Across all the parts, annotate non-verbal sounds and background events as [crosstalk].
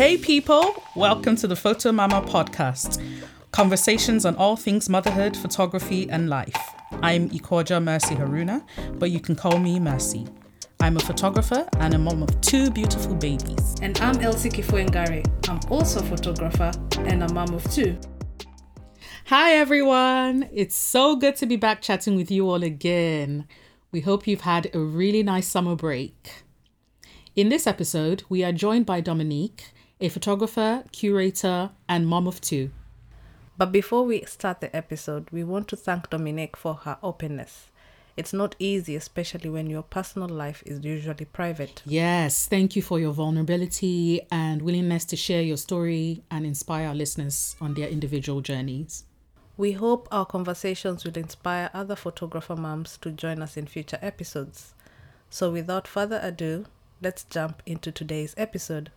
Hey, people, welcome to the Photo Mama podcast conversations on all things motherhood, photography, and life. I'm Ikoja Mercy Haruna, but you can call me Mercy. I'm a photographer and a mom of two beautiful babies. And I'm Elsie Kifuengare. I'm also a photographer and a mom of two. Hi, everyone. It's so good to be back chatting with you all again. We hope you've had a really nice summer break. In this episode, we are joined by Dominique, a photographer, curator, and mom of two. But before we start the episode, we want to thank Dominique for her openness. It's not easy, especially when your personal life is usually private. Yes, thank you for your vulnerability and willingness to share your story and inspire our listeners on their individual journeys. We hope our conversations will inspire other photographer moms to join us in future episodes. So, without further ado, let's jump into today's episode.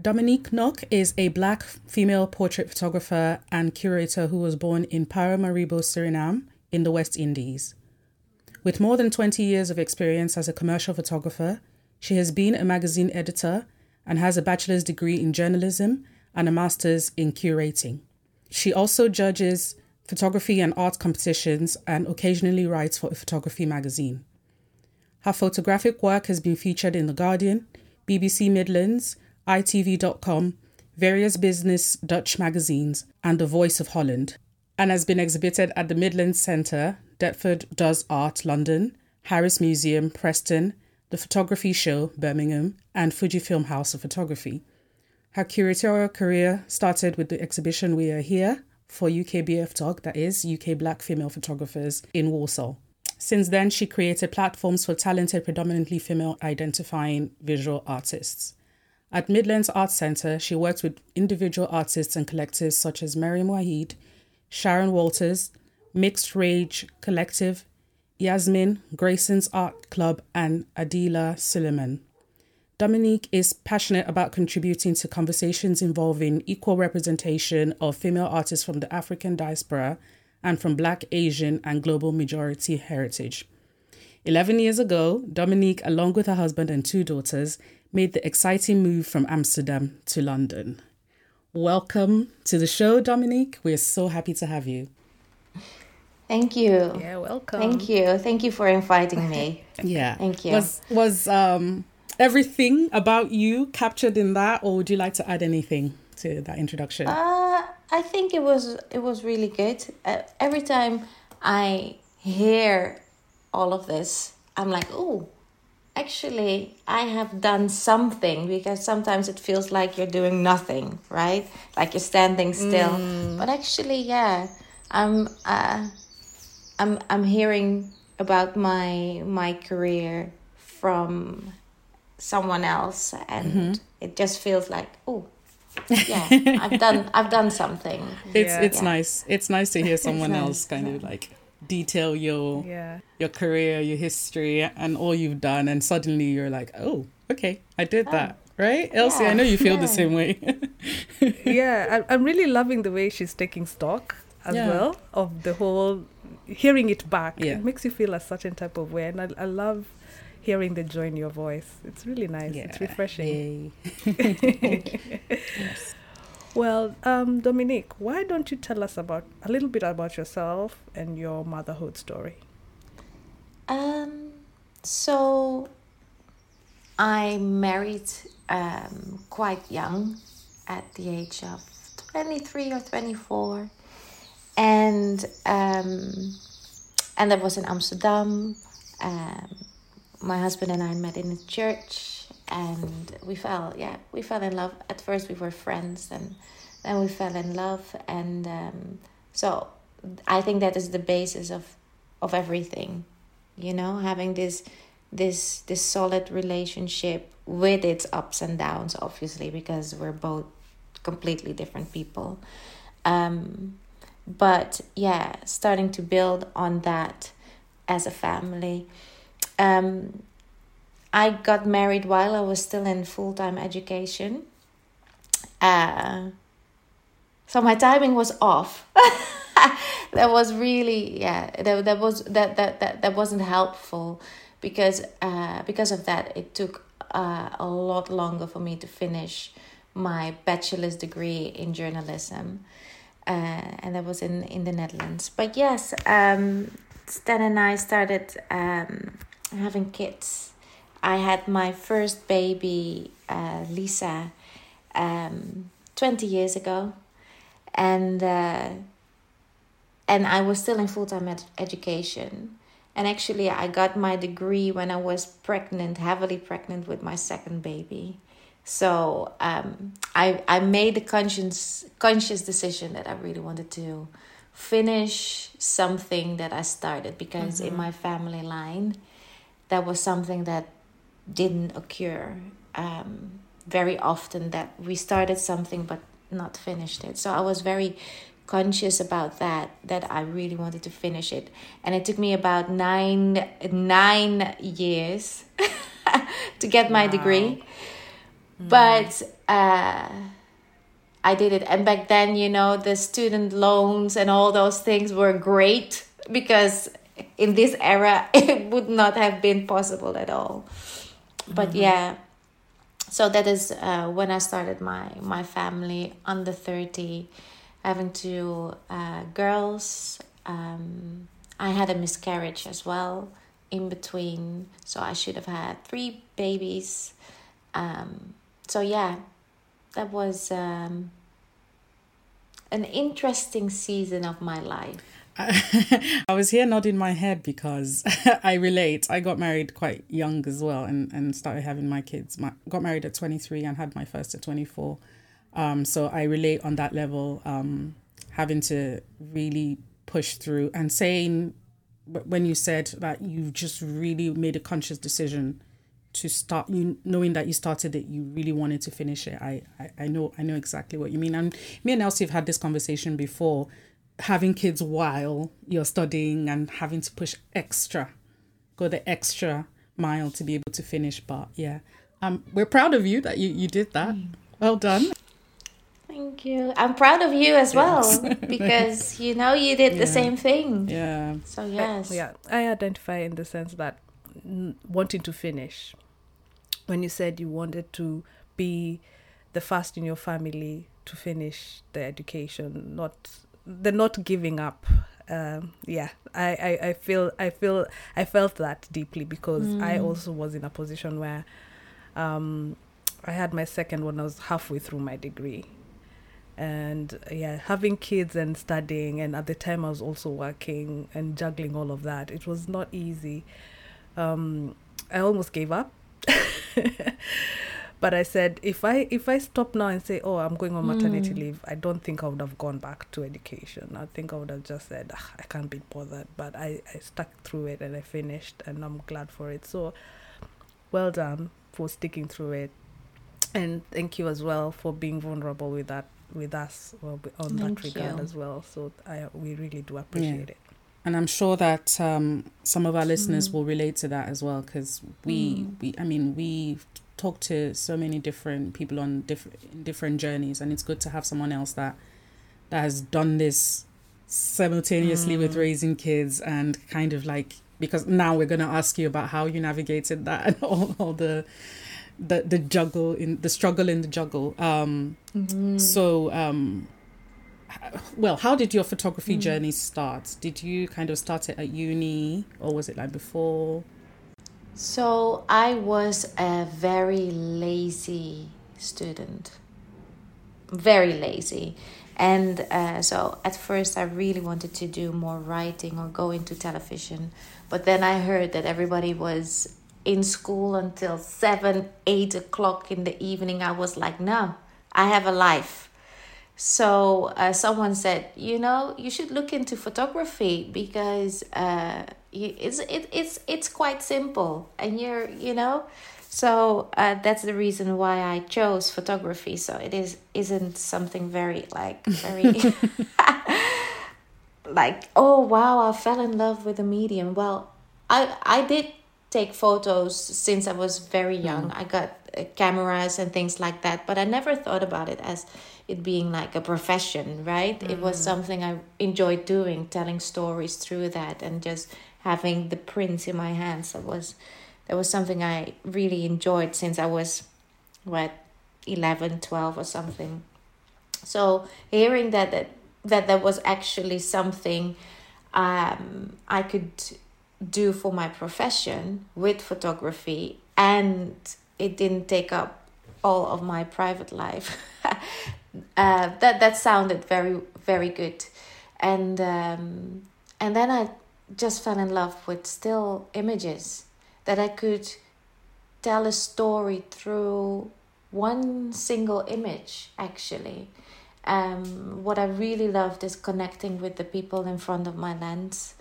Dominique Nok is a black female portrait photographer and curator who was born in Paramaribo, Suriname, in the West Indies. With more than 20 years of experience as a commercial photographer, she has been a magazine editor and has a bachelor's degree in journalism and a master's in curating. She also judges photography and art competitions, and occasionally writes for a photography magazine. Her photographic work has been featured in The Guardian, BBC Midlands, ITV.com, various business Dutch magazines, and The Voice of Holland, and has been exhibited at the Midlands Centre, Deptford Does Art, London, Harris Museum, Preston, the Photography Show, Birmingham, and Fujifilm House of Photography. Her curatorial career started with the exhibition We Are Here for UK BFPhotog, that is, UK Black Female Photographers in Walsall. Since then, she created platforms for talented, predominantly female identifying visual artists. At Midlands Art Centre, she works with individual artists and collectives such as Maryam Wahid, Sharon Walters, Mixed Rage Collective, Yasmin, Grayson's Art Club, and Adeela Suleman. Dominique is passionate about contributing to conversations involving equal representation of female artists from the African diaspora and from Black, Asian, and global majority heritage. 11 years ago, Dominique, along with her husband and two daughters, made the exciting move from Amsterdam to London. Welcome to the show, Dominique. We're so happy to have you. Thank you. Yeah, welcome. Thank you. Thank you for inviting me. [laughs] [laughs] yeah. Thank you. Was was um everything about you captured in that, or would you like to add anything to that introduction? Uh, I think it was it was really good. Uh, every time I hear all of this, I'm like, oh, actually, I have done something because sometimes it feels like you're doing nothing, right? Like you're standing still. Mm. But actually, yeah, I'm uh, I'm I'm hearing about my my career from someone else and mm-hmm. it just feels like oh yeah [laughs] i've done i've done something it's yeah. it's yeah. nice it's nice to hear [laughs] someone nice. else kind of like detail your yeah. your career your history and all you've done and suddenly you're like oh okay i did oh. that right elsie i know you feel the same way [laughs] yeah i'm really loving the way she's taking stock as well of the whole hearing it back yeah. it makes you feel a certain type of way and I, I love hearing the joy in your voice. It's really nice. Yeah. It's refreshing. [laughs] [laughs] yes. Well, um, Dominique, why don't you tell us about a little bit about yourself and your motherhood story? Um, so I married um, quite young, at the age of twenty three or twenty four, and um, and that was in Amsterdam. Um, my husband and I met in a church and we fell yeah we fell in love. At first we were friends and then we fell in love and um, so I think that is the basis of of everything you know having this this this solid relationship with its ups and downs obviously because we're both completely different people. Um but yeah starting to build on that as a family. Um, I got married while I was still in full time education. Uh, so my timing was off. [laughs] that was really yeah. That that was that that that that wasn't helpful because uh because of that it took uh, a lot longer for me to finish my bachelor's degree in journalism, uh, and that was in in the Netherlands. But yes, um, Stan and I started um, having kids. I had my first baby, uh, Lisa, um, twenty years ago, and uh, and I was still in full time ed- education. And actually, I got my degree when I was pregnant, heavily pregnant with my second baby. So um, I I made a conscious conscious decision that I really wanted to finish something that I started because mm-hmm. in my family line, that was something that didn't occur um, very often. That we started something but not finished it. So I was very conscious about that that I really wanted to finish it and it took me about 9 9 years [laughs] to get my wow. degree mm. but uh I did it and back then you know the student loans and all those things were great because in this era [laughs] it would not have been possible at all but mm-hmm. yeah so that is uh, when I started my my family under 30 having two uh, girls. Um, I had a miscarriage as well in between, so I should have had three babies. Um, so yeah, that was um, an interesting season of my life. [laughs] I was here nodding my head because [laughs] I relate. I got married quite young as well and, and started having my kids. My, got married at 23 and had my first at 24. Um, so I relate on that level, um, having to really push through and saying, when you said that you just really made a conscious decision to start you knowing that you started it you really wanted to finish it I, I i know i know exactly what you mean and me and elsie have had this conversation before having kids while you're studying and having to push extra go the extra mile to be able to finish but yeah um we're proud of you that you you did that mm. well done Thank you. I'm proud of you as well [laughs] because you know you did yeah. the same thing. Yeah. So yes. I, yeah, I identify in the sense that wanting to finish. When you said you wanted to be the first in your family to finish the education, not the not giving up. Um, yeah, I, I, I feel I feel I felt that deeply because mm. I also was in a position where um, I had my second one. I was halfway through my degree and yeah having kids and studying and at the time i was also working and juggling all of that it was not easy um, i almost gave up [laughs] but i said if i if i stop now and say oh i'm going on maternity mm. leave i don't think i would have gone back to education i think i would have just said i can't be bothered but I, I stuck through it and i finished and i'm glad for it so well done for sticking through it and thank you as well for being vulnerable with that with us on Thank that regard you. as well. So I, we really do appreciate yeah. it. And I'm sure that um, some of our listeners mm. will relate to that as well because we, mm. we, I mean, we talk to so many different people on different different journeys, and it's good to have someone else that that has done this simultaneously mm. with raising kids and kind of like because now we're going to ask you about how you navigated that and [laughs] all, all the the the juggle in the struggle in the juggle. Um, mm-hmm. So, um, well, how did your photography mm. journey start? Did you kind of start it at uni, or was it like before? So I was a very lazy student, very lazy. And uh, so at first, I really wanted to do more writing or go into television. But then I heard that everybody was in school until seven, eight o'clock in the evening. I was like, no, I have a life. So uh, someone said, you know, you should look into photography because uh, it's it, it's it's quite simple, and you're you know, so uh, that's the reason why I chose photography. So it is isn't something very like very. [laughs] [laughs] like oh wow i fell in love with the medium well i i did take photos since I was very mm. young. Mm. I got uh, cameras and things like that, but I never thought about it as it being like a profession, right? Mm. It was mm. something I enjoyed doing, telling stories through that and just having the prints in my hands. That was that was something I really enjoyed since I was what 11 12 or something. So hearing that that that there was actually something um, I could do for my profession with photography and it didn't take up all of my private life. [laughs] Uh, that that sounded very very good. And um, and then I just fell in love with still images that I could tell a story through one single image actually. Um, what I really loved is connecting with the people in front of my lens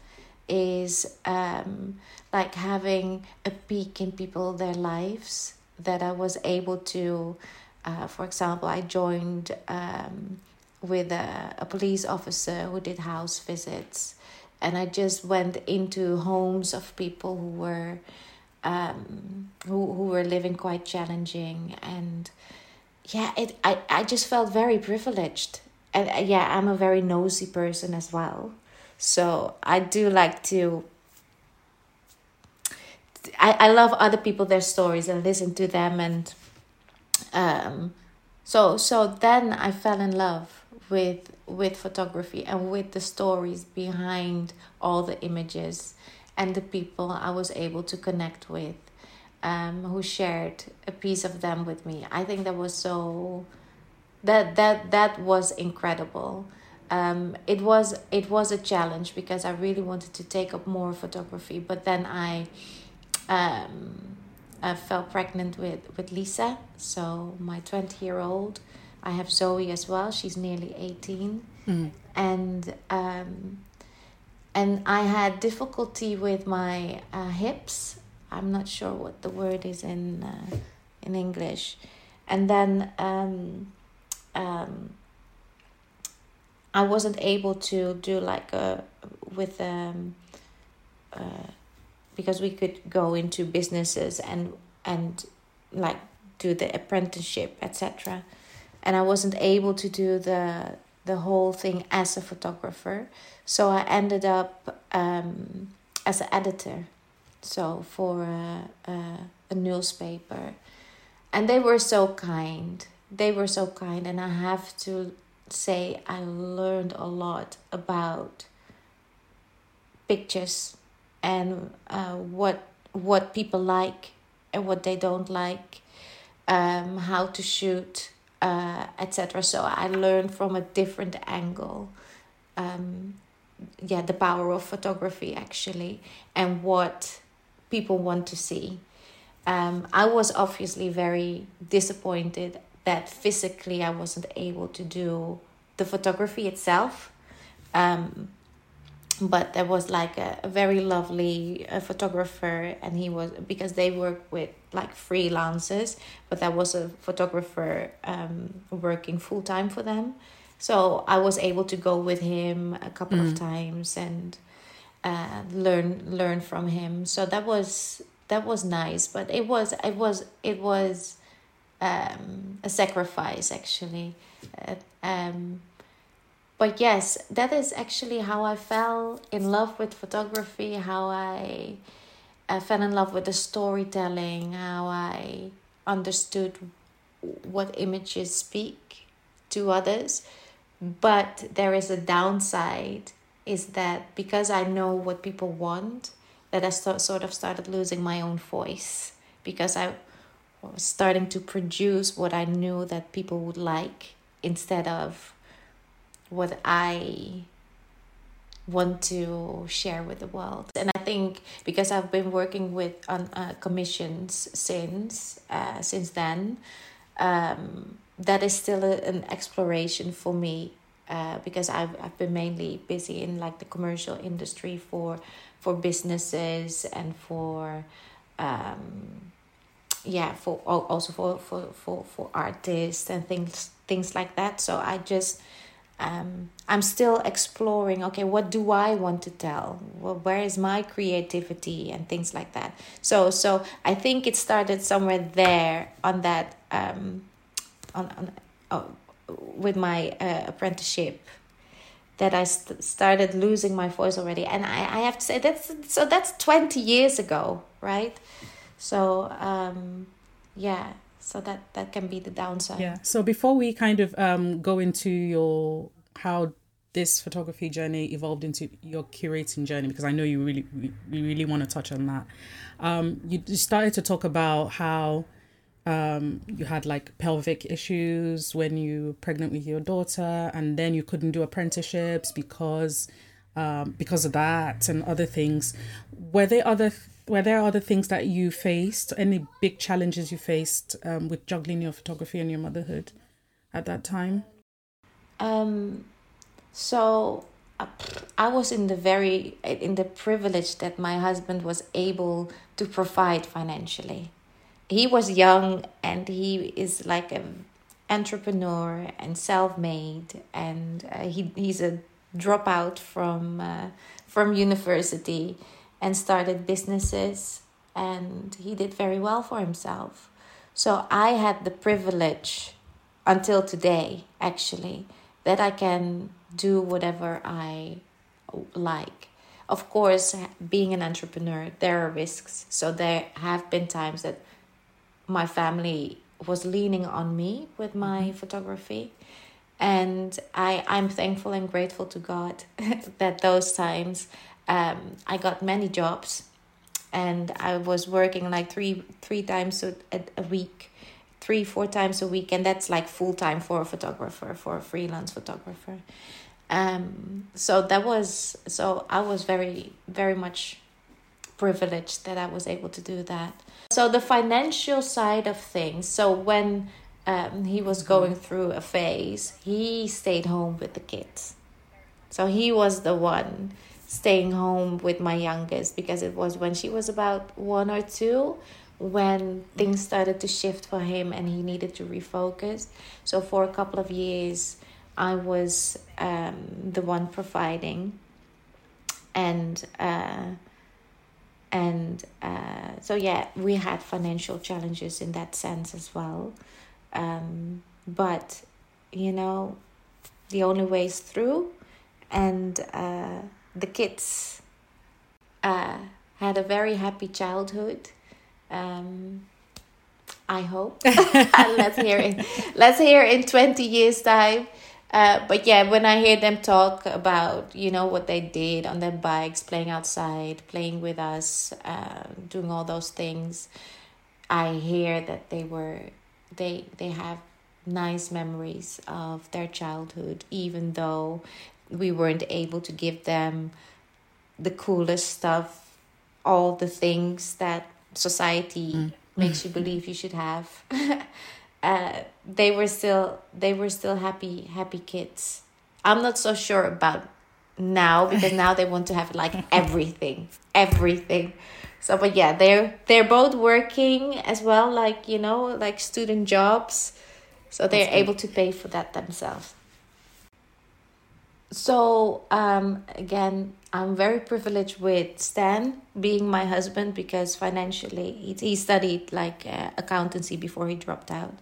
is um, like having a peek in people their lives that I was able to uh, for example I joined um, with a, a police officer who did house visits and I just went into homes of people who were um, who who were living quite challenging. And yeah it I, I just felt very privileged. And uh, yeah I'm a very nosy person as well. So I do like to I, I love other people their stories and listen to them. And um so so then I fell in love with with photography and with the stories behind all the images and the people I was able to connect with um, who shared a piece of them with me. I think that was so that that that was incredible. Um, it was it was a challenge because I really wanted to take up more photography, but then I um, I fell pregnant with with Lisa, so my twenty year old. I have Zoe as well. She's nearly eighteen, mm. and um, and I had difficulty with my uh, hips. I'm not sure what the word is in uh, in English, and then um, um, I wasn't able to do like a with um, uh, because we could go into businesses and and like do the apprenticeship etc and I wasn't able to do the the whole thing as a photographer. So I ended up um, as an editor, so for a, a, a newspaper, and they were so kind. They were so kind, and I have to say I learned a lot about pictures and uh, what what people like and what they don't like, um, how to shoot, uh, etc. So I learned from a different angle. Um, yeah the power of photography actually and what people want to see um, i was obviously very disappointed that physically i wasn't able to do the photography itself um, but there was like a, a very lovely uh, photographer and he was because they work with like freelancers but there was a photographer um, working full-time for them so I was able to go with him a couple mm. of times and uh, learn learn from him. So that was that was nice, but it was it was it was um, a sacrifice actually. Uh, um, but yes, that is actually how I fell in love with photography. How I, fell in love with the storytelling. How I understood what images speak to others but there is a downside is that because I know what people want, that I st- sort of started losing my own voice because I was starting to produce what I knew that people would like instead of what I want to share with the world. And I think because I've been working with on uh, commissions since uh, since then, um, that is still a, an exploration for me uh, because I've, I've been mainly busy in like the commercial industry for for businesses and for um, yeah for also for, for, for, for artists and things things like that so I just um, I'm still exploring okay what do I want to tell well, where is my creativity and things like that so so I think it started somewhere there on that um, on, on oh, with my uh, apprenticeship that I st- started losing my voice already. And I, I have to say that's so that's 20 years ago, right? So um, yeah, so that that can be the downside yeah so before we kind of um go into your how this photography journey evolved into your curating journey because I know you really we really want to touch on that. Um, you started to talk about how um, you had like pelvic issues when you were pregnant with your daughter, and then you couldn't do apprenticeships because um, because of that and other things. Were there other were there other things that you faced? Any big challenges you faced um, with juggling your photography and your motherhood at that time? Um, so uh, I was in the very in the privilege that my husband was able to provide financially. He was young and he is like an entrepreneur and self-made and uh, he he's a dropout from uh, from university and started businesses and he did very well for himself. So I had the privilege until today actually that I can do whatever I like. Of course, being an entrepreneur, there are risks. So there have been times that my family was leaning on me with my mm-hmm. photography. And I, I'm thankful and grateful to God [laughs] that those times um, I got many jobs and I was working like three three times a, a week, three four times a week, and that's like full time for a photographer, for a freelance photographer. Um so that was so i was very very much privileged that i was able to do that. So the financial side of things so when um, he was going through a phase he stayed home with the kids. So he was the one staying home with my youngest because it was when she was about one or two when things started to shift for him and he needed to refocus. So for a couple of years I was um, the one providing, and uh, and uh, so yeah, we had financial challenges in that sense as well, um, but you know, the only way is through, and uh, the kids uh, had a very happy childhood. Um, I hope. [laughs] [laughs] let's hear it. Let's hear in twenty years' time uh, but yeah, when I hear them talk about you know what they did on their bikes, playing outside, playing with us, uh, doing all those things, I hear that they were they they have nice memories of their childhood, even though we weren't able to give them the coolest stuff, all the things that society mm. makes you believe you should have. [laughs] uh, they were still they were still happy happy kids. I'm not so sure about now because now they want to have like [laughs] everything, everything. So, but yeah, they're they're both working as well, like you know, like student jobs, so they're able to pay for that themselves. So um, again, I'm very privileged with Stan being my husband because financially he, he studied like uh, accountancy before he dropped out.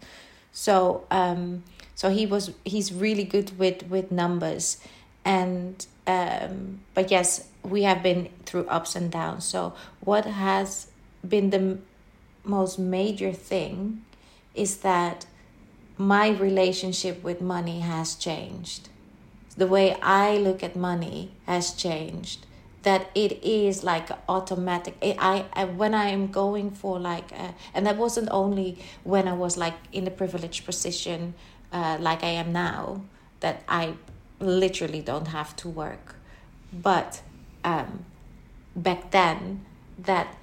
So um, so he was he's really good with with numbers and um, but yes, we have been through ups and downs. So what has been the most major thing is that my relationship with money has changed the way I look at money has changed. That it is like automatic. I, I when I am going for like, a, and that wasn't only when I was like in a privileged position, uh, like I am now, that I literally don't have to work, but um, back then that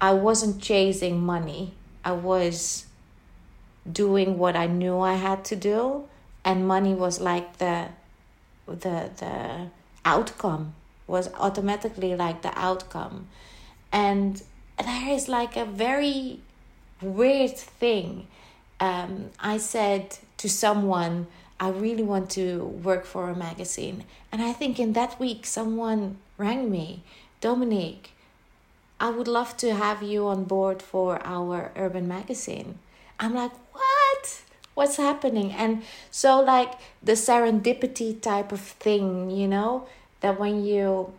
I wasn't chasing money. I was doing what I knew I had to do, and money was like the the the outcome was automatically like the outcome. And there is like a very weird thing. Um, i said to someone i really want to work for a magazine. And i think in that week someone rang me dominique i would love to have you on board for our urban magazine. I'm like what what's happening? And so like the serendipity type of thing you know that when you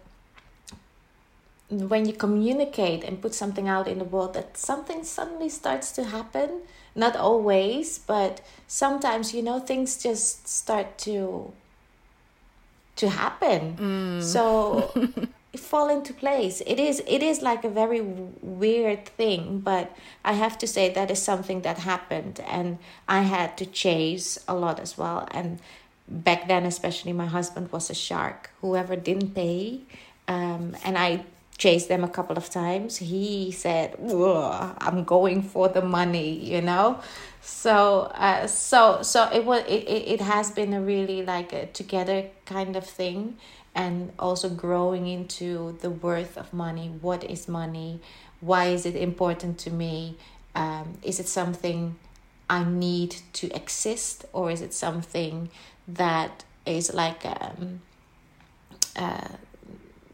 when you communicate and put something out in the world that something suddenly starts to happen. Not always but sometimes you know things just start to to happen. Mm. so [laughs] fall into place. It is it is like a very weird thing but i have to say that is something that happened and i had to chase a lot as well. And back then especially my husband was a shark. Whoever didn't pay um, and i chased them a couple of times he said i'm going for the money you know? So uh, so so it was it, it, it has been a really like a together kind of thing and also growing into the worth of money. What is money? Why is it important to me? Um, is it something i need to exist or is it something that is like um, uh,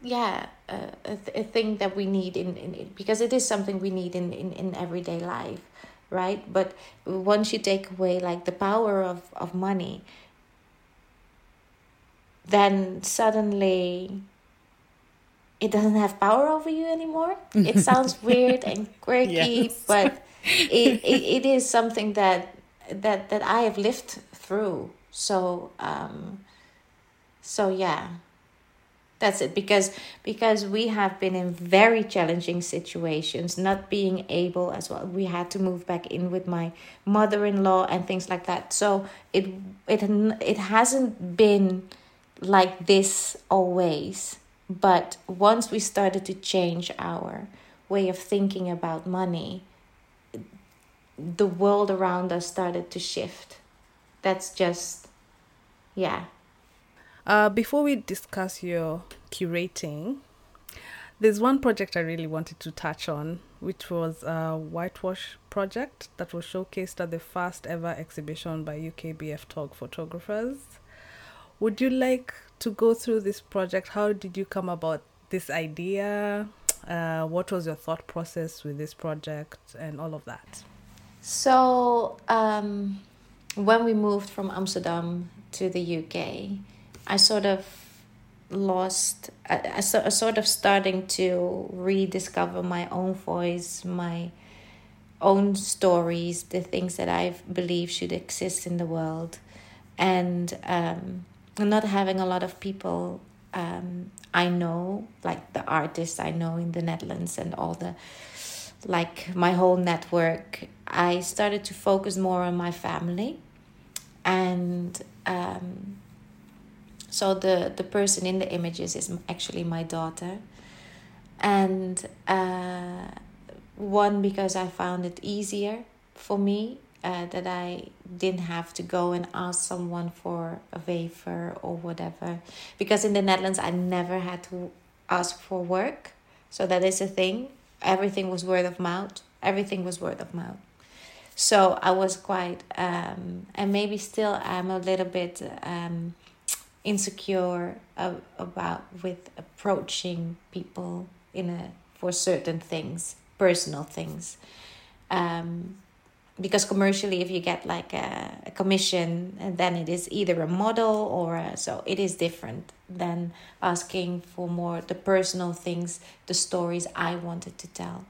yeah a, a, th- a thing that we need in, in because it is something we need in, in, in everyday life right? But once you take away like the power of, of money then suddenly it doesn't have power over you anymore. It [laughs] sounds weird and quirky yes. but it, it, it is something that that that i have lived through. So um so yeah. That's it. Because because we have been in very challenging situations not being able as well. We had to move back in with my mother-in-law and things like that. So it it it hasn't been like this always. But once we started to change our way of thinking about money the world around us started to shift. That's just yeah. Uh, before we discuss your curating, there's one project I really wanted to touch on, which was a whitewash project that was showcased at the first ever exhibition by UKBFTOG photographers. Would you like to go through this project? How did you come about this idea? Uh, what was your thought process with this project and all of that? So, um, when we moved from Amsterdam to the UK, I sort of lost, I, sort of starting to rediscover my own voice, my own stories, the things that I believe should exist in the world, and um, not having a lot of people um, I know, like the artists I know in the Netherlands and all the like my whole network. I started to focus more on my family, and um, so the the person in the images is actually my daughter, and uh, one because I found it easier for me uh, that I didn't have to go and ask someone for a waiver or whatever. Because in the Netherlands, I never had to ask for work. So that is a thing. Everything was word of mouth. Everything was word of mouth. So I was quite, um, and maybe still I'm a little bit um, insecure about with approaching people in a for certain things personal things um, because commercially if you get like a, a commission then it is either a model or a, so it is different than asking for more the personal things the stories i wanted to tell.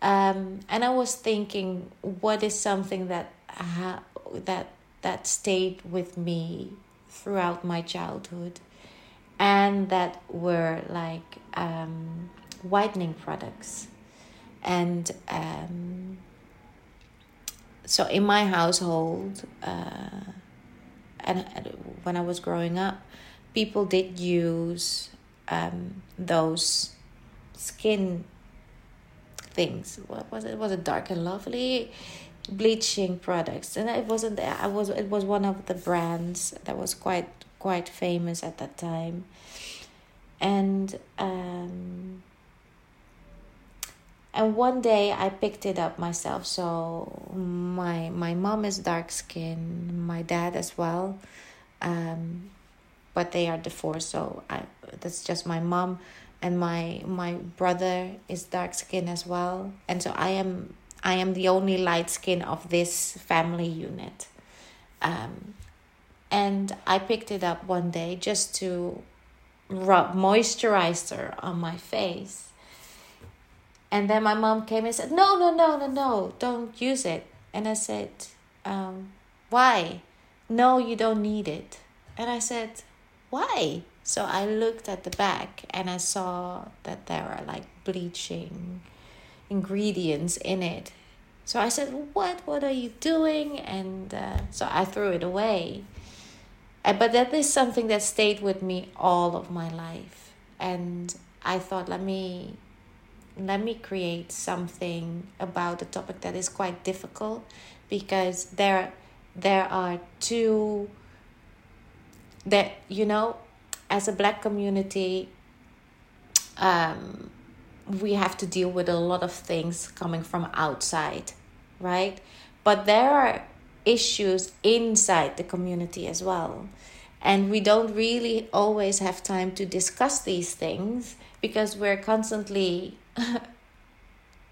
Um, and i was thinking what is something that ha- that that stayed with me throughout my childhood and that were like um, whitening products and um, so in my household uh, and, and, when i was growing up people did use um, those skin things. What was it? Was it dark and lovely bleaching products. And it wasn't i was it was one of the brands that was quite quite famous at that time. And um and one day i picked it up myself so my my mom is dark skin my dad as well um but they are divorced so i that's just my mom and my my brother is dark skin as well and so i am I am the only light skin of this family unit. Um, and I picked it up one day just to rub moisturizer on my face. And then my mom came and said, No, no, no, no, no, don't use it. And I said, um, Why? No, you don't need it. And I said, Why? So I looked at the back and I saw that there were like bleaching ingredients in it. So I said, What? What are you doing? And uh, so I threw it away. Uh, but that is something that stayed with me all of my life. And I thought, let me let me create something about a topic that is quite difficult because there there are two that you know as a black community um, we have to deal with a lot of things coming from outside right? But there are issues inside the community as well. And we don't really always have time to discuss these things because we're constantly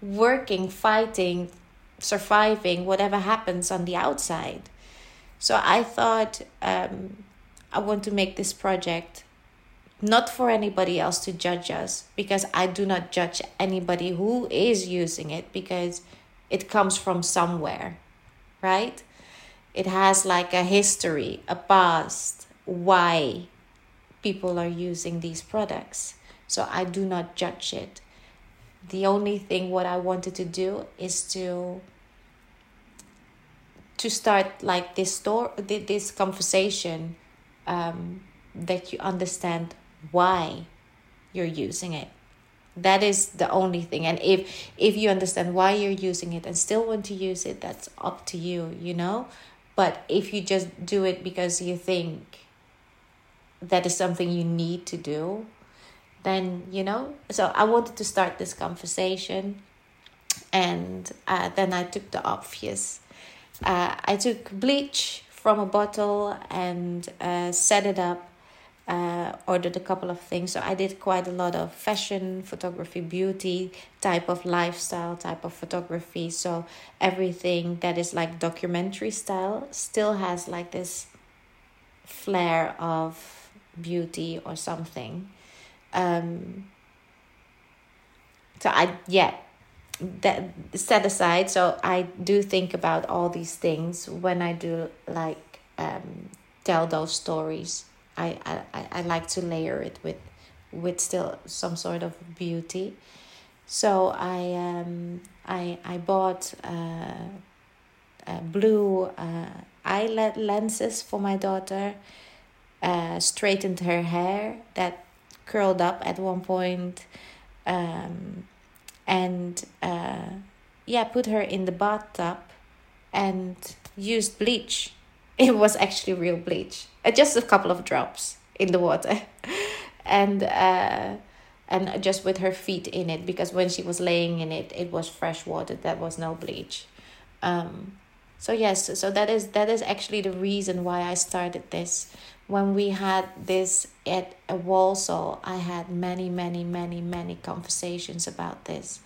working, fighting, surviving whatever happens on the outside. So I thought um, I want to make this project not for anybody else to judge us because I do not judge anybody who is using it because it comes from somewhere, right? It has like a history, a past, why people are using these products. So I do not judge it. The only thing what I wanted to do is to to start like this store this conversation um, that you understand why you're using it. That is the only thing. And if if you understand why you're using it and still want to use it that's up to you you know? But if you just do it because you think that is something you need to do then you know so i wanted to start this conversation and uh, then i took the obvious. Uh, i took bleach from a bottle and uh, set it up uh, ordered a couple of things. So i did quite a lot of fashion photography beauty type of lifestyle type of photography. So everything that is like documentary style still has like this flair of beauty or something um so i yeah that set aside so i do think about all these things when i do like um tell those stories. I i, I like to layer it with with still some sort of beauty. So i um i i bought uh, uh blue uh eyelid lenses for my daughter uh straightened her hair. That curled up at one point, um, and uh, yeah, put her in the bathtub and used bleach. [laughs] It was actually real bleach, uh, just a couple of drops in the water, [laughs] and uh, and just with her feet in it because when she was laying in it, it was fresh water. That was no bleach. Um, so yes, so that is that is actually the reason why I started this when we had this at Walsall, I had many, many, many, many conversations about this.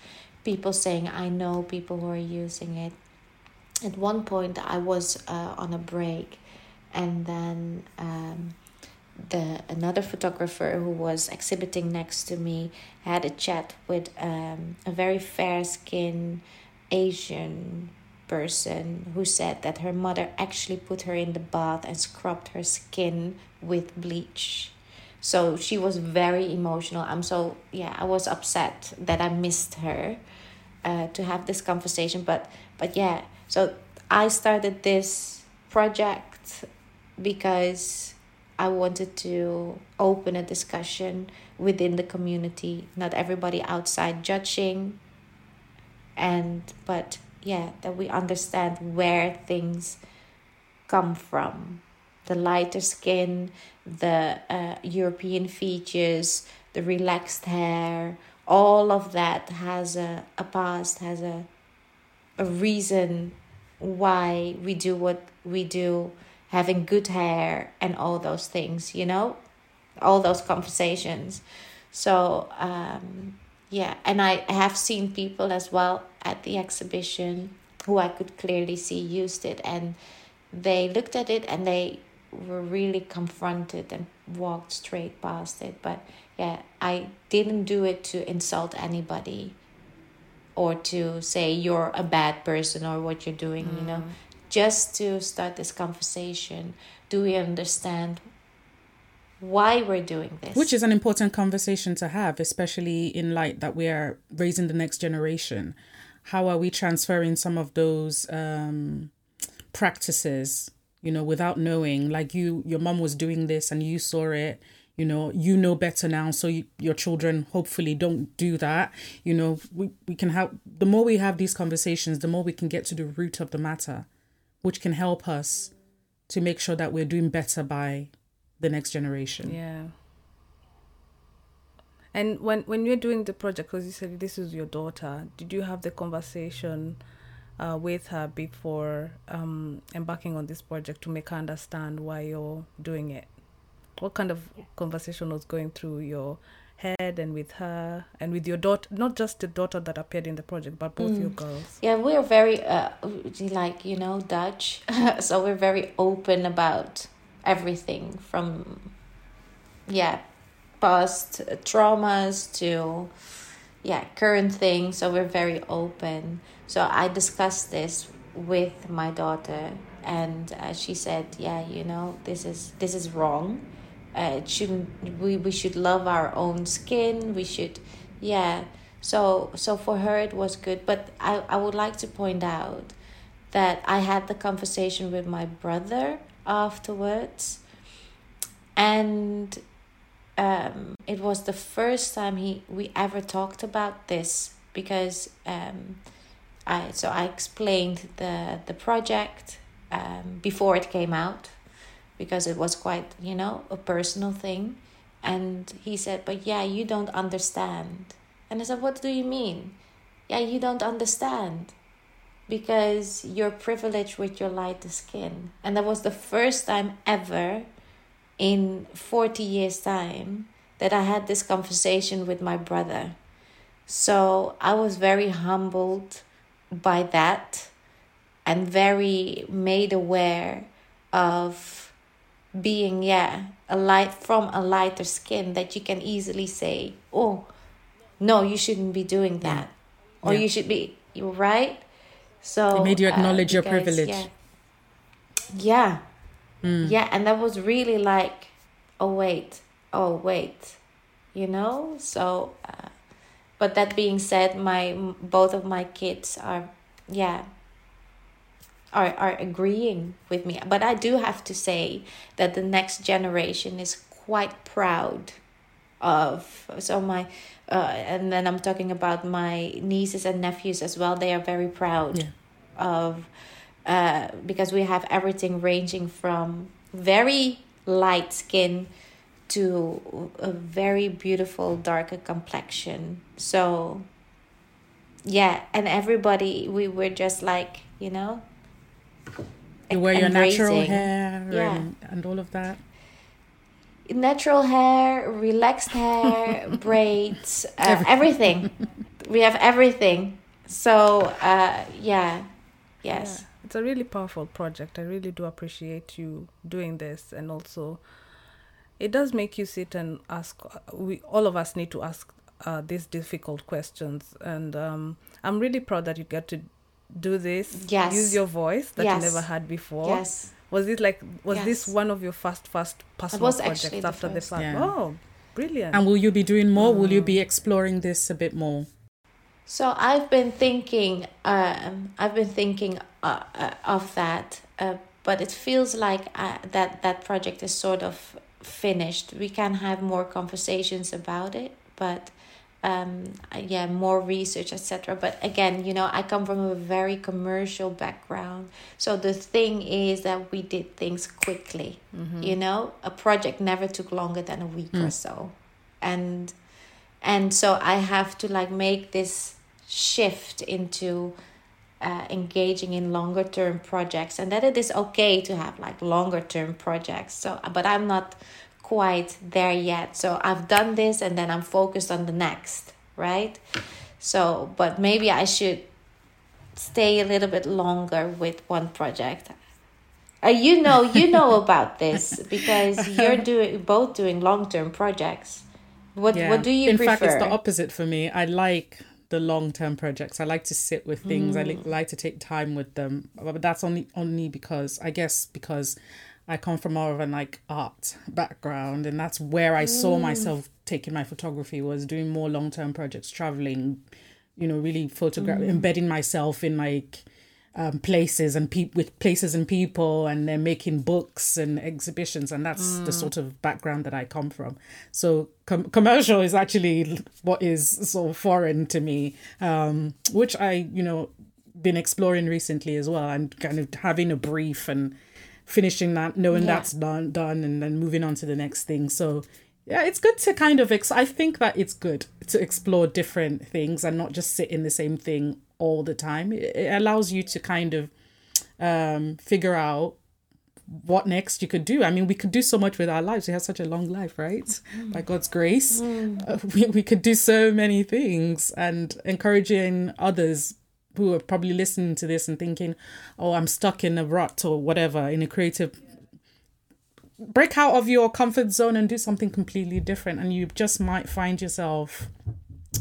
People saying, I know people who are using it. At one point, I was uh, on a break, and then um, the another photographer who was exhibiting next to me had a chat with um, a very fair skinned Asian person who said that her mother actually put her in the bath and scrubbed her skin with bleach. So she was very emotional. I'm so, yeah, I was upset that I missed her uh, to have this conversation. But, but yeah, so I started this project because I wanted to open a discussion within the community, not everybody outside judging. And, but yeah that we understand where things come from. The lighter skin the uh, european features the relaxed hair all of that has a, a past has a a reason why we do what we do having good hair and all those things you know? All those conversations. So um yeah and i have seen people as well at the exhibition who i could clearly see used it and they looked at it and they were really confronted and walked straight past it but yeah i didn't do it to insult anybody or to say you're a bad person or what you're doing, mm. you know, mm. just to start this conversation. Do we understand why we're doing this? Which is an important conversation to have, especially in light that we are raising the next generation. How are we transferring some of those um, practices, you know, without knowing? Like you, your mom was doing this and you saw it you know you know better now so you, your children hopefully don't do that you know we, we can have the more we have these conversations the more we can get to the root of the matter which can help us to make sure that we're doing better by the next generation. Yeah. And when when you're doing the project because you said this is your daughter did you have the conversation uh, with her before um, embarking on this project to make her understand why you're doing it? What kind of conversation was going through your head and with her and with your daughter not just the daughter that appeared in the project but both mm. your girls? Yeah we're very uh, like you know dutch. [laughs] So we're very open about everything from yeah past traumas to yeah current things. So we're very open. So i discussed this with my daughter and uh, she said yeah you know this is this is wrong. Uh, it shouldn't we, we should love our own skin. We should yeah. So so for her it was good. But I, I would like to point out that i had the conversation with my brother afterwards and um, it was the first time he we ever talked about this because um, I so I explained the the project um, before it came out because it was quite, you know, a personal thing. And he said, But yeah, you don't understand. And I said, What do you mean? Yeah, you don't understand because you're privileged with your light skin. And that was the first time ever in 40 years' time that I had this conversation with my brother. So I was very humbled by that and very made aware of being yeah a light from a lighter skin that you can easily say oh no you shouldn't be doing that or yeah. you should be you're right so it made you uh, acknowledge uh, because, your privilege yeah yeah, mm. yeah and that was really like oh wait oh wait you know so uh, but that being said my both of my kids are yeah are, are agreeing with me. But I do have to say that the next generation is quite proud of. So my, uh, and then I'm talking about my nieces and nephews as well. They are very proud yeah. of, uh, because we have everything ranging from very light skin to a very beautiful darker complexion. So yeah, and everybody we were just like, you know, you wear your natural hair yeah. and, and all of that natural hair relaxed hair [laughs] braids uh, everything. everything. We have everything. So uh, yeah. Yes. Yeah. it's a really powerful project. I really do appreciate you doing this. And also it does make you sit and ask we all of us need to ask uh, these difficult questions. And um, i'm really proud that you get to do this. Yes. Use your voice that yes. you never had before. Yes was it like was yes. this one of your first first personal projects the after first. the fact yeah. oh brilliant and will you be doing more will you be exploring this a bit more so i've been thinking um i've been thinking uh, uh, of that uh, but it feels like uh, that that project is sort of finished we can have more conversations about it but um, yeah, more research, etc. But again, you know, I come from a very commercial background, so the thing is that we did things quickly. Mm-hmm. You know, a project never took longer than a week mm. or so, and and so I have to like make this shift into uh, engaging in longer term projects, and that it is okay to have like longer term projects. So, but I'm not quite there yet. So I've done this and then I'm focused on the next, right? So, but maybe I should stay a little bit longer with one project. Uh, you know, you [laughs] know about this because [laughs] you're doing both doing long term projects. What yeah. what do you In prefer? fact, it's the opposite for me. I like the the long term projects. I like to sit with things. Mm. I li- like to take time with them. But that's only only because I guess because I come from more of an like art background, and that's where I mm. saw myself taking my photography was doing more long term projects, traveling, you know, really photograph, mm. embedding myself in like um, places and pe- with places and people and they're making books and exhibitions and that's mm. the sort of background that I come from so com- commercial is actually what is so foreign to me um, which I you know been exploring recently as well and kind of having a brief and finishing that knowing yeah. that's done done and then moving on to the next thing so yeah it's good to kind of ex- i think that it's good to explore different things and not just sit in the same thing all the time. It, allows you to kind of um, figure out what next you could do. I mean, we could do so much with our lives. We have such a long life, right? Mm. By God's grace, mm. uh, [laughs] we, we could do so many things and encouraging others who are probably listening to this and thinking, oh, I'm stuck in a rut or whatever, in a creative. Break out of your comfort zone and do something completely different, and you just might find yourself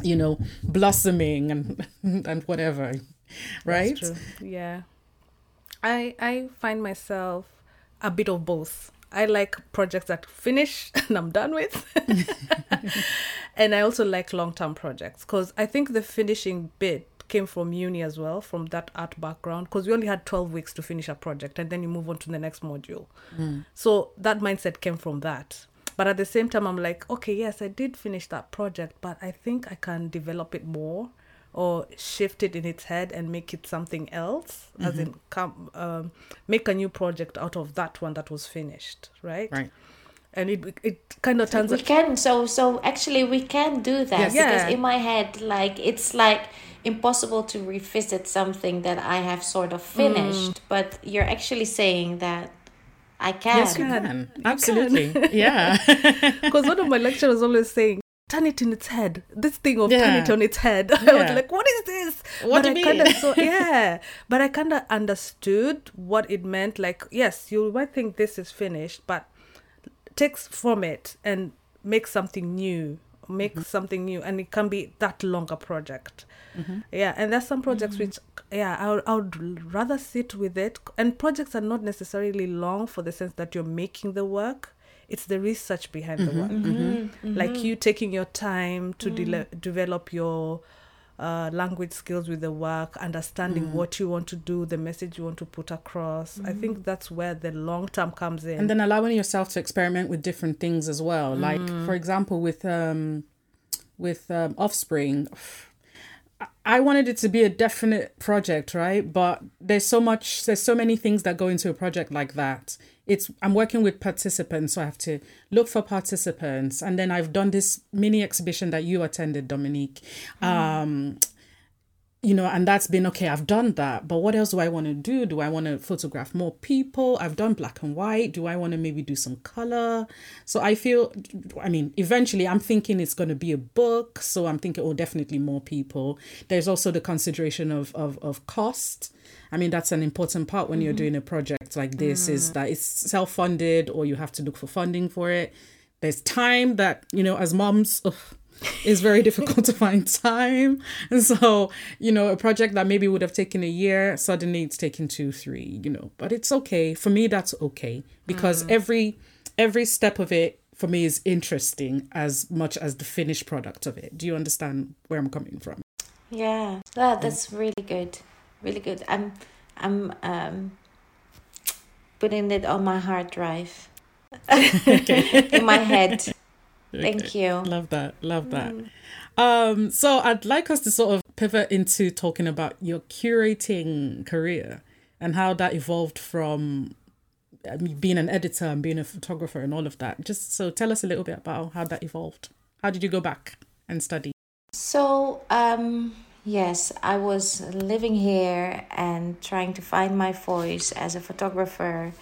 you know, blossoming and [laughs] and whatever, right? Yeah, I I find myself a bit of both. I like projects that finish [laughs] and I'm done with. [laughs] and I also like long term projects because I think the finishing bit came from uni as well, from that art background, because we only had 12 weeks to finish a project and then you move on to the next module. Mm. So that mindset came from that. But at the same time, I'm like, okay, yes, I did finish that project, but I think I can develop it more or shift it in its head and make it something else, mm-hmm. as in come um, make a new project out of that one that was finished, right? Right. And it it kind of turns. We can so so actually we can do that yes. because yeah. in my head like it's like impossible to revisit something that I have sort of finished, mm. but you're actually saying that I can. Yes, you can. You Absolutely. Can. [laughs] Yeah. [laughs] Because one of my lecturers always saying, turn it in its head. This thing of yeah. turn it on its head. Yeah. [laughs] I was like, what is this? What but do you I mean? So, yeah. But I kind of understood what it meant. Like, yes, you might think this is finished, but takes from it and make something new make mm-hmm. something new and it can be that longer project mm-hmm. yeah and there's some projects mm-hmm. which yeah I would, I would rather sit with it and projects are not necessarily long for the sense that you're making the work it's the research behind the mm-hmm. work mm-hmm. like you taking your time to de- develop your uh, language skills with the work, understanding mm. what you want to do, the message you want to put across. Mm. I think that's where the long term comes in. And then allowing yourself to experiment with different things as well. Mm. Like for example, with um, with um, Offspring. I wanted it to be a definite project, right? But there's so much, there's so many things that go into a project like that it's i'm working with participants so i have to look for participants and then i've done this mini exhibition that you attended dominique mm. um you know and that's been okay i've done that but what else do i want to do do i want to photograph more people i've done black and white do i want to maybe do some color so i feel i mean eventually i'm thinking it's going to be a book so i'm thinking oh definitely more people there's also the consideration of of, of cost I mean, that's an important part when mm-hmm. you're doing a project like this mm. is that it's self funded or you have to look for funding for it. There's time that, you know, as moms, ugh, it's very difficult to find time. And so, you know, a project that maybe would have taken a year, suddenly it's taken two, three, you know, but it's okay. For me, that's okay because mm. every every step of it for me is interesting as much as the finished product of it. Do you understand where I'm coming from? Yeah, that, that's really good really good. I'm I'm um, putting it on my hard drive [laughs] in my head. Thank you. Love that. Love that. Mm. Um, so I'd like us to sort of pivot into talking about your curating career and how that evolved from being an editor and being a photographer and all of that. Just so tell us a little bit about how that evolved. How did you go back and study? So um Yes, I was living here and trying to find my voice as a photographer,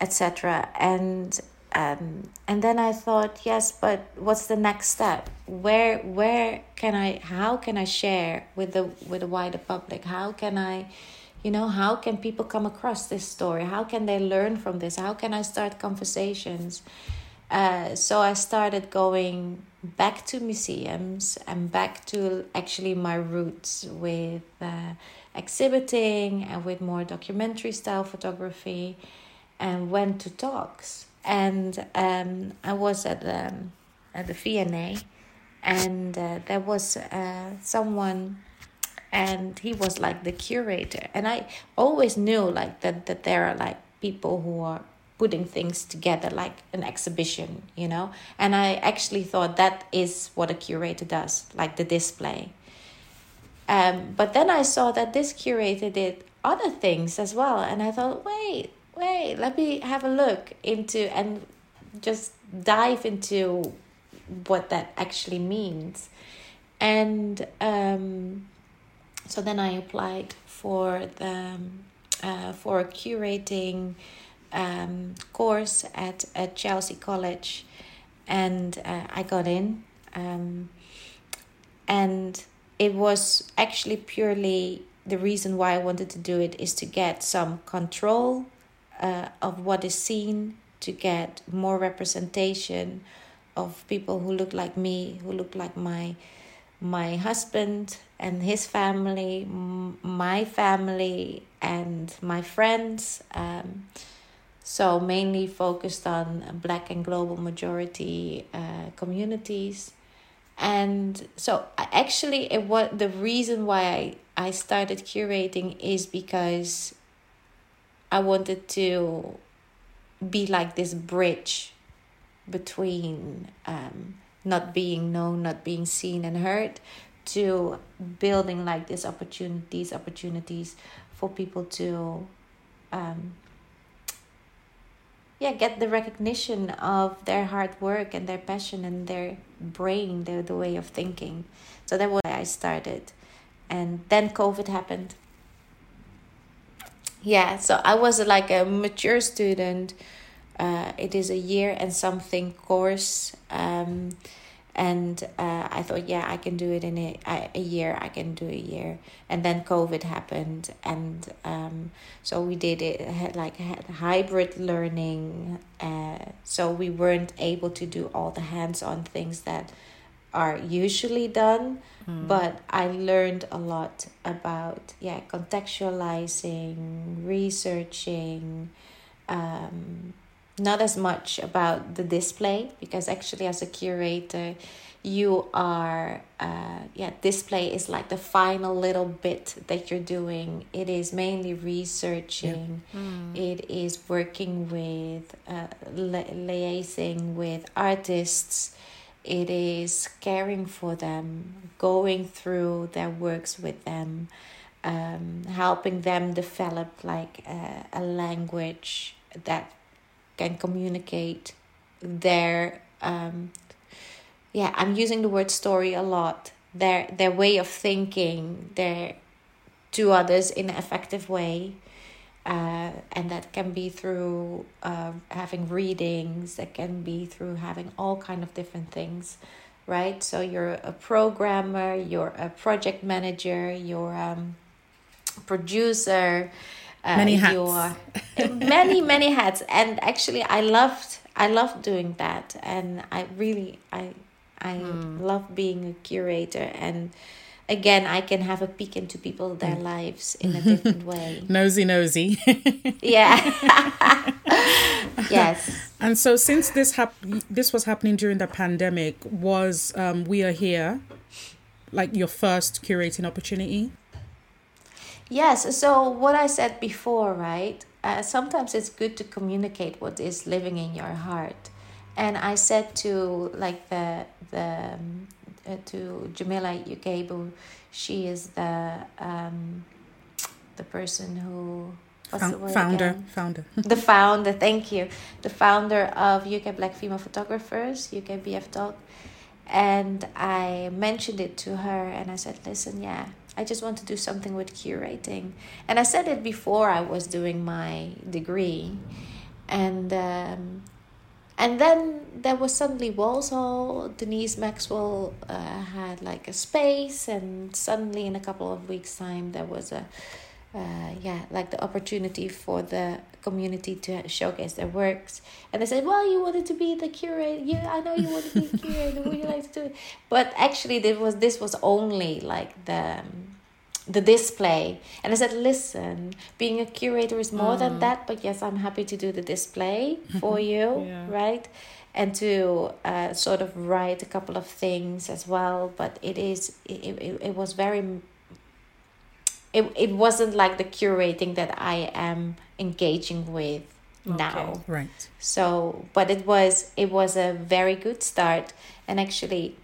etc. And um, and then I thought, yes, but what's the next step? Where where can I? How can I share with the with the wider public? How can I? You know, how can people come across this story? How can they learn from this? How can I start conversations? Uh, so I started going back to museums and back to actually my roots with uh, exhibiting and with more documentary style photography and went to talks. And um, I was at the, um, at the V&A and uh, there was uh, someone and he was like the curator. And i always knew like that that there are like people who are putting things together like an exhibition you know? And i actually thought that is what a curator does like the display. Um, but then i saw that this curator did other things as well and i thought wait wait let me have a look into and just dive into what that actually means. And um, so then I applied for the uh, for a curating um, course at at Chelsea College, and uh, I got in, um, and it was actually purely the reason why I wanted to do it is to get some control uh, of what is seen, to get more representation of people who look like me, who look like my my husband and his family, my family, and my friends. Um, so mainly focused on black and global majority uh, communities. And so actually it was the reason why I, I started curating is because I wanted to be like this bridge between um, not being known, not being seen and heard, to building like these opportunities, opportunities for people to, um, yeah, get the recognition of their hard work and their passion and their brain, their the way of thinking. So that was why I started, and then COVID happened. Yeah, so I was like a mature student uh, it is a year and something course. Um, and uh, I thought, yeah, I can do it in a, a year. I can do a year, and then COVID happened, and um, so we did it had like had hybrid learning. Uh, so we weren't able to do all the hands-on things that are usually done, mm. but I learned a lot about yeah contextualizing, researching. Um, not as much about the display because actually as a curator you are uh, yeah display is like the final little bit that you're doing it is mainly researching mm. it is working with uh, li- liaising with artists it is caring for them going through their works with them um, helping them develop like a, a language that can communicate their um, yeah i'm using the word story a lot their their way of thinking their to others in an effective way uh, and that can be through uh, having readings that can be through having all kind of different things right so you're a programmer you're a project manager you're a um, producer uh, many hats. [laughs] [laughs] many many hats, and actually, I loved I loved doing that, and I really I I mm. love being a curator and again i can have a peek into people their mm. lives in a different way [laughs] nosy nosy [laughs] yeah yes and so since this hap- this was happening during the pandemic was um, we are here like your first curating opportunity Yes, so what I said before, right? Uh, sometimes it's good to communicate what is living in your heart. And I said to like the the um, uh, to Jamila Ukebu, she is the um, the person who word founder again? founder [laughs] the founder thank you the founder of UK Black Female Photographers UK BF and I mentioned it to her and I said listen yeah I just want to do something with curating. And I said it before I was doing my degree. And um, and then there was suddenly Walsall. Denise Maxwell uh, had like a space, and suddenly in a couple of weeks' time there was a uh, yeah, like the opportunity for the community to showcase their works. And they said, "Well, you wanted to be the curator. Yeah, I know you want to be a curator. Would you like to do it?" But actually, this was this was only like the um, the display. And I said, "Listen, being a curator is more mm. than that. But yes, I'm happy to do the display [laughs] for you, yeah. right?" and to uh, sort of write a couple of things as well but it is it, it, it was very it, it wasn't like the curating that I am engaging with okay. now. Right. So, but it was it was a very good start and actually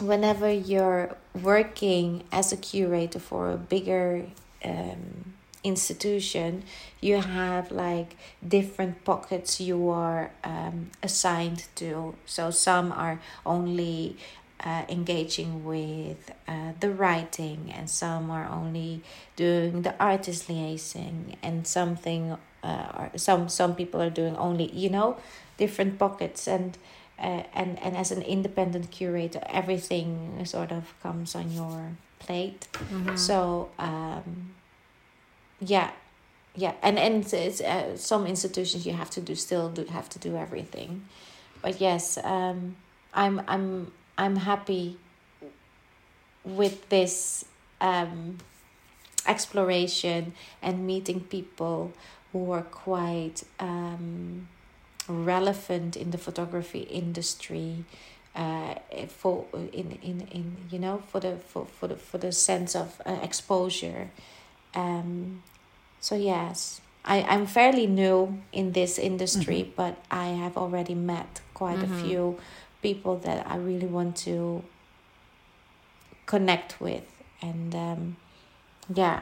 whenever you're working as a curator for a bigger um, institution, you have like different pockets you are um, assigned to. So some are only uh, engaging with uh, the writing, and some are only doing the artist liaising, and something uh, or some some people are doing only you know different pockets and. Uh, and and as an independent curator, everything sort of comes on your plate. Mm-hmm. So um, yeah, yeah, and and it's, uh, some institutions you have to do still do have to do everything, but yes, um, I'm I'm I'm happy with this um, exploration and meeting people who are quite um, relevant in the photography industry uh, for in, in, in you know for the for, for the for the sense of uh, exposure um, so yes I, I'm fairly new in this industry mm-hmm. but I have already met quite mm-hmm. a few people that I really want to connect with. And um, yeah.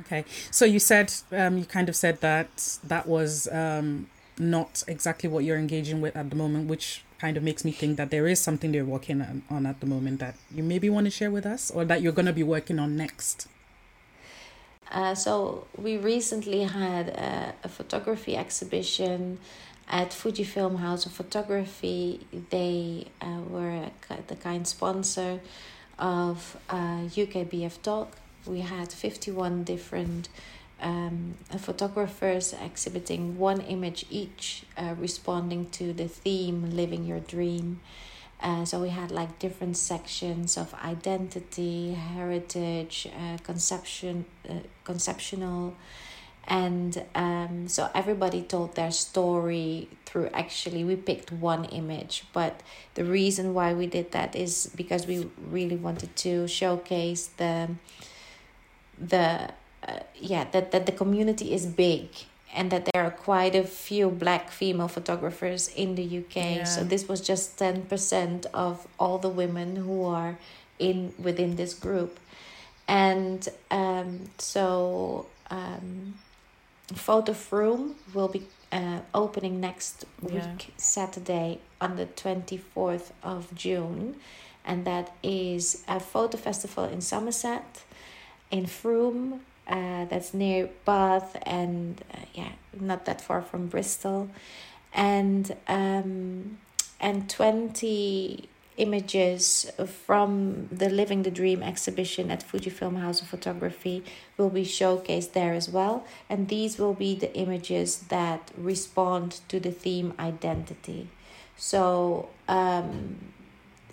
Okay. So you said, um, you kind of said that that was um, not exactly what you're engaging with at the moment, which kind of makes me think that there is something they're working on, on at the moment that you maybe want to share with us or that you're going to be working on next. Uh, so we recently had a, a photography exhibition at Fujifilm House of Photography, they uh, were the kind sponsor of uh, UKBFTOG. We had 51 different um, photographers exhibiting one image each, uh, responding to the theme Living Your Dream. Uh, so we had like different sections of identity, heritage, uh, conception, uh, conceptual, and um, so everybody told their story through actually we picked one image but the reason why we did that is because we really wanted to showcase the the uh, yeah that, that the community is big and that there are quite a few black female photographers in the UK yeah. so this was just 10% of all the women who are in within this group and um, so um, Photo Frome will be uh, opening next week, yeah. Saturday, on the 24th of June. And that is a photo festival in Somerset, in Frome, uh, that's near Bath and uh, yeah, not that far from Bristol. And um, and 20 images from the Living the Dream exhibition at Fujifilm House of Photography will be showcased there as well. And these will be the images that respond to the theme identity. So, um,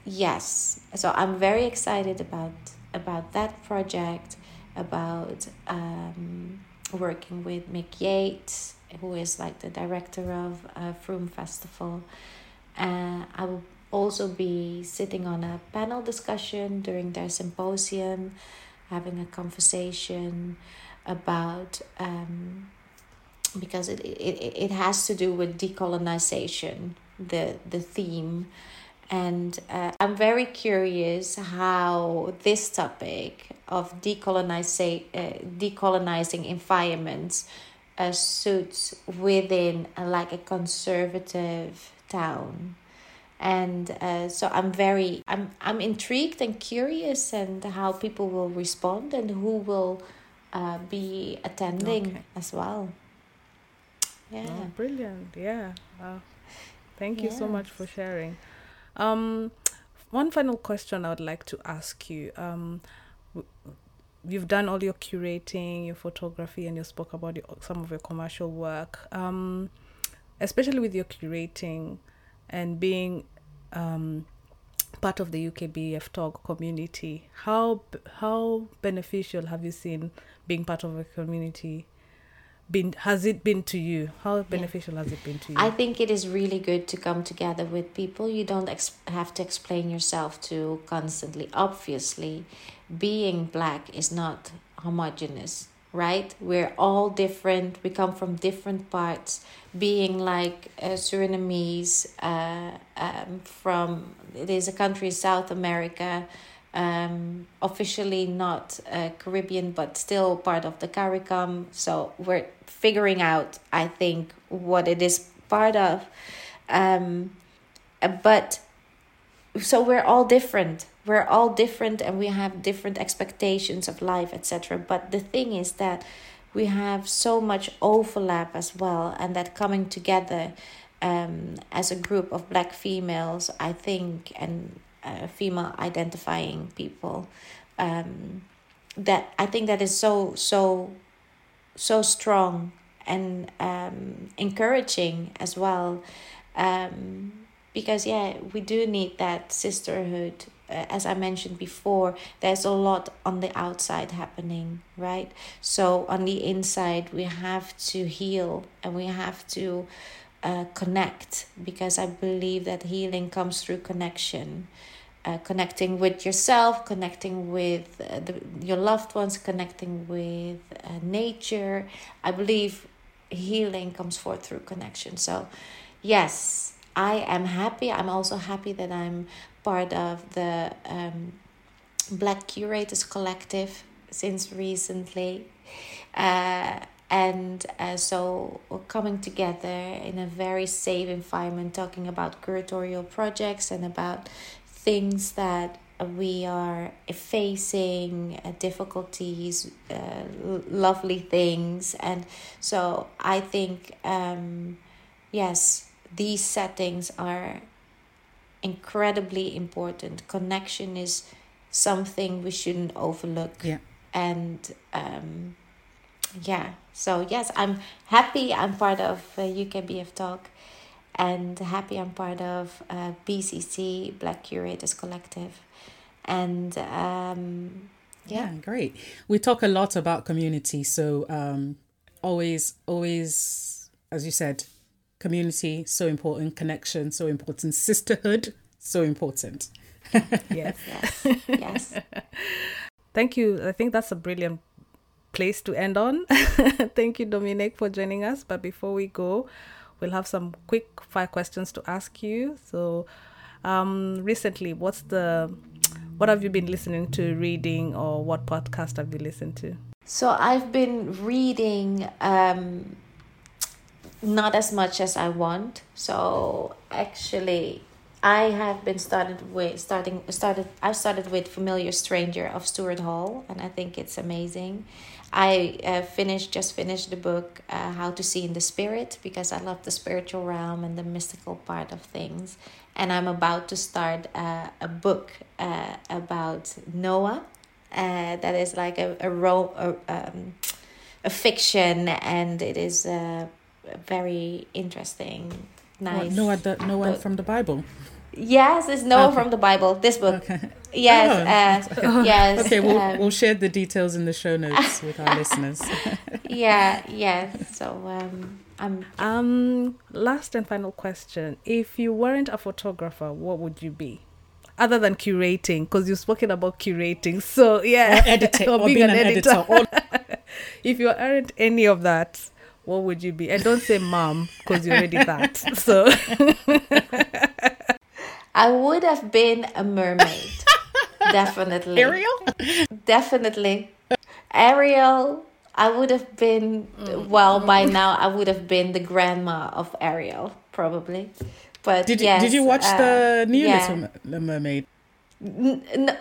yes, so I'm very excited about about that project, about um, working with Mick Yates, who is like the director of uh, Frome Festival. Uh, I will also be sitting on a panel discussion during their symposium, having a conversation about um, because it, it, it has to do with decolonization, the, the theme. And uh, I'm very curious how this topic of decolonize, uh, decolonizing environments uh, suits within uh, like a conservative town and uh, so i'm very i'm i'm intrigued and curious and how people will respond and who will uh, be attending okay. as well yeah oh, brilliant yeah wow. thank you yes. so much for sharing um one final question i would like to ask you um you've done all your curating, your photography, and you spoke about your, some of your commercial work. Um, especially with your curating and being um, part of the UKBFTOG community, how how beneficial have you seen being part of a community? Been has it been to you? How beneficial yeah. has it been to you? I think it is really good to come together with people. You don't ex- have to explain yourself to constantly. Obviously, being black is not homogenous right? We're all different. We come from different parts. Being like uh, Surinamese uh, um, from it is a country in South America, um, officially not uh, Caribbean, but still part of the CARICOM. So we're figuring out, I think, what it is part of. Um, but so we're all different we're all different and we have different expectations of life etc but the thing is that we have so much overlap as well and that coming together um, as a group of black females i think and uh, female identifying people um, that i think that is so so so strong and um, encouraging as well um, because yeah we do need that sisterhood uh, as I mentioned before, there's a lot on the outside happening, right? So on the inside, we have to heal and we have to uh, connect because I believe that healing comes through connection. Uh, connecting with yourself, connecting with uh, the, your loved ones, connecting with uh, nature. I believe healing comes forth through connection. So, yes, I am happy. I'm also happy that I'm part of the um, Black Curators Collective since recently. Uh, and uh, so we're coming together in a very safe environment, talking about curatorial projects and about things that we are facing uh, difficulties, uh, lovely things. And so I think, um, yes, these settings are incredibly important. Connection is something we shouldn't overlook. Yeah. And um, yeah, so yes, I'm happy I'm part of uh, UKBFTOG and happy I'm part of uh, BCC, Black Curators Collective. And um, yeah. yeah, great. We talk a lot about community, so um, always, always, as you said, community so important. Connection so important. Sisterhood so important. [laughs] Yes. Yes. Yes. [laughs] Thank you. I think that's a brilliant place to end on. [laughs] Thank you Dominique, for joining us. But before we go we'll have some quick five questions to ask you so um recently what's the what have you been listening to reading or what podcast have you listened to so i've been reading um not as much as I want. So actually, I have been started with starting started. I've started with Familiar Stranger of Stuart Hall, and I think it's amazing. I uh, finished just finished the book uh, How to See in the Spirit because I love the spiritual realm and the mystical part of things, and I'm about to start uh, a book uh, about Noah. Uh, that is like a a, ro- a, um, a fiction, and it is uh, very interesting, nice. Noah, the, Noah from the Bible. Yes, it's Noah okay. from the Bible. This book. Okay. Yes, oh, uh, [laughs] yes. Okay, we'll um, we'll share the details in the show notes [laughs] with our listeners. [laughs] yeah, yeah. So um, I'm. Um, last and final question: If you weren't a photographer, what would you be? Other than curating, because you've spoken about curating. So yeah, or editing, or, or being, being, an, an editor. editor. if you aren't any of that, what would you be? And don't say mom because you're already that. So I would have been a mermaid. Definitely. Ariel? Definitely. Ariel. I would have been well by now I would have been the grandma of Ariel, probably. But did, yes, did you watch uh, the new yeah. Little Mermaid? N- n-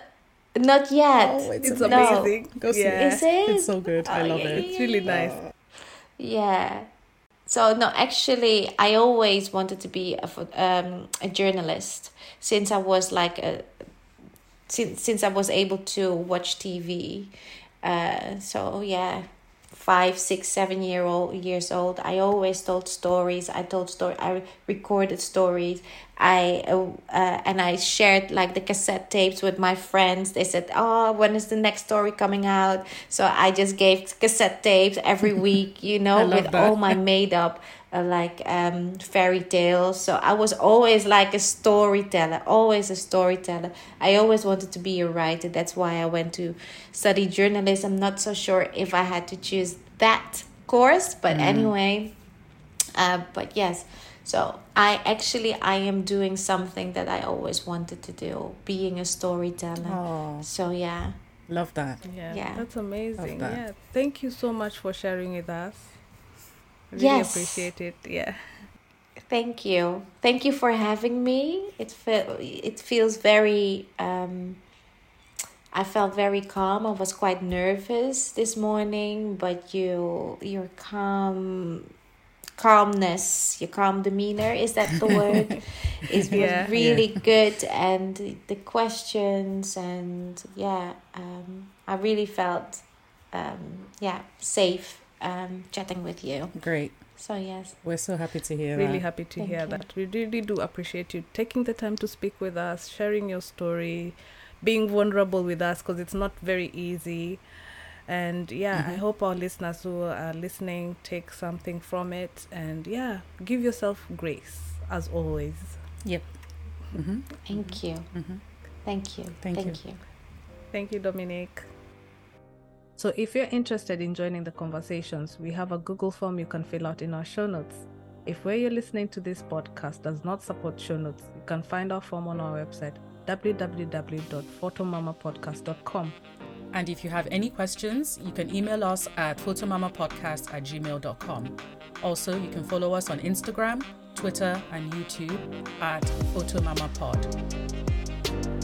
not yet. Oh, it's, it's amazing. Go see yeah. it. Is it? It's so good. Oh, I love yeah, it. It's really nice. Yeah. So no, actually, I always wanted to be a um, a journalist since I was like a since since I was able to watch TV. Uh, so yeah, five, six, seven year old years old. I always told stories. I told story. I recorded stories. I uh, uh, and I shared like the cassette tapes with my friends. They said, "Oh, when is the next story coming out?" So I just gave cassette tapes every [laughs] week, you know, with that. all my made up uh, like um fairy tales. So I was always like a storyteller, always a storyteller. I always wanted to be a writer. That's why I went to study journalism. I'm not so sure if I had to choose that course, but mm. anyway. Uh, but yes so I actually I am doing something that I always wanted to do, being a storyteller. Oh. So yeah. Love that. Yeah. yeah. That's amazing. That. Yeah. Thank you so much for sharing with us. Really yes. appreciate it. Yeah. Thank you. Thank you for having me. It fe- it feels very um I felt very calm. I was quite nervous this morning, but you you're calm calmness, your calm demeanor. Is that the [laughs] word? is yeah, really yeah. good, and the questions, and yeah, um, I really felt, um, yeah, safe um, chatting with you. Great. So yes, we're so happy to hear. Really that. happy to Thank hear you. that. We really do appreciate you taking the time to speak with us, sharing your story, being vulnerable with us because it's not very easy and yeah mm-hmm. i hope our listeners who are listening take something from it and yeah give yourself grace as always yep mm-hmm. thank you mm-hmm. thank you thank, thank you. you thank you dominique so if you're interested in joining the conversations we have a google form you can fill out in our show notes if where you're listening to this podcast does not support show notes you can find our form on our website www.photomamapodcast.com and if you have any questions, you can email us at photomamapodcast at gmail.com. Also, you can follow us on Instagram, Twitter, and YouTube at photomamapod.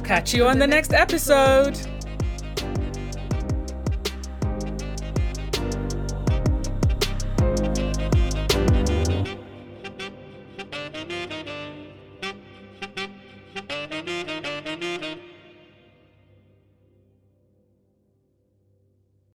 Catch you on the next episode.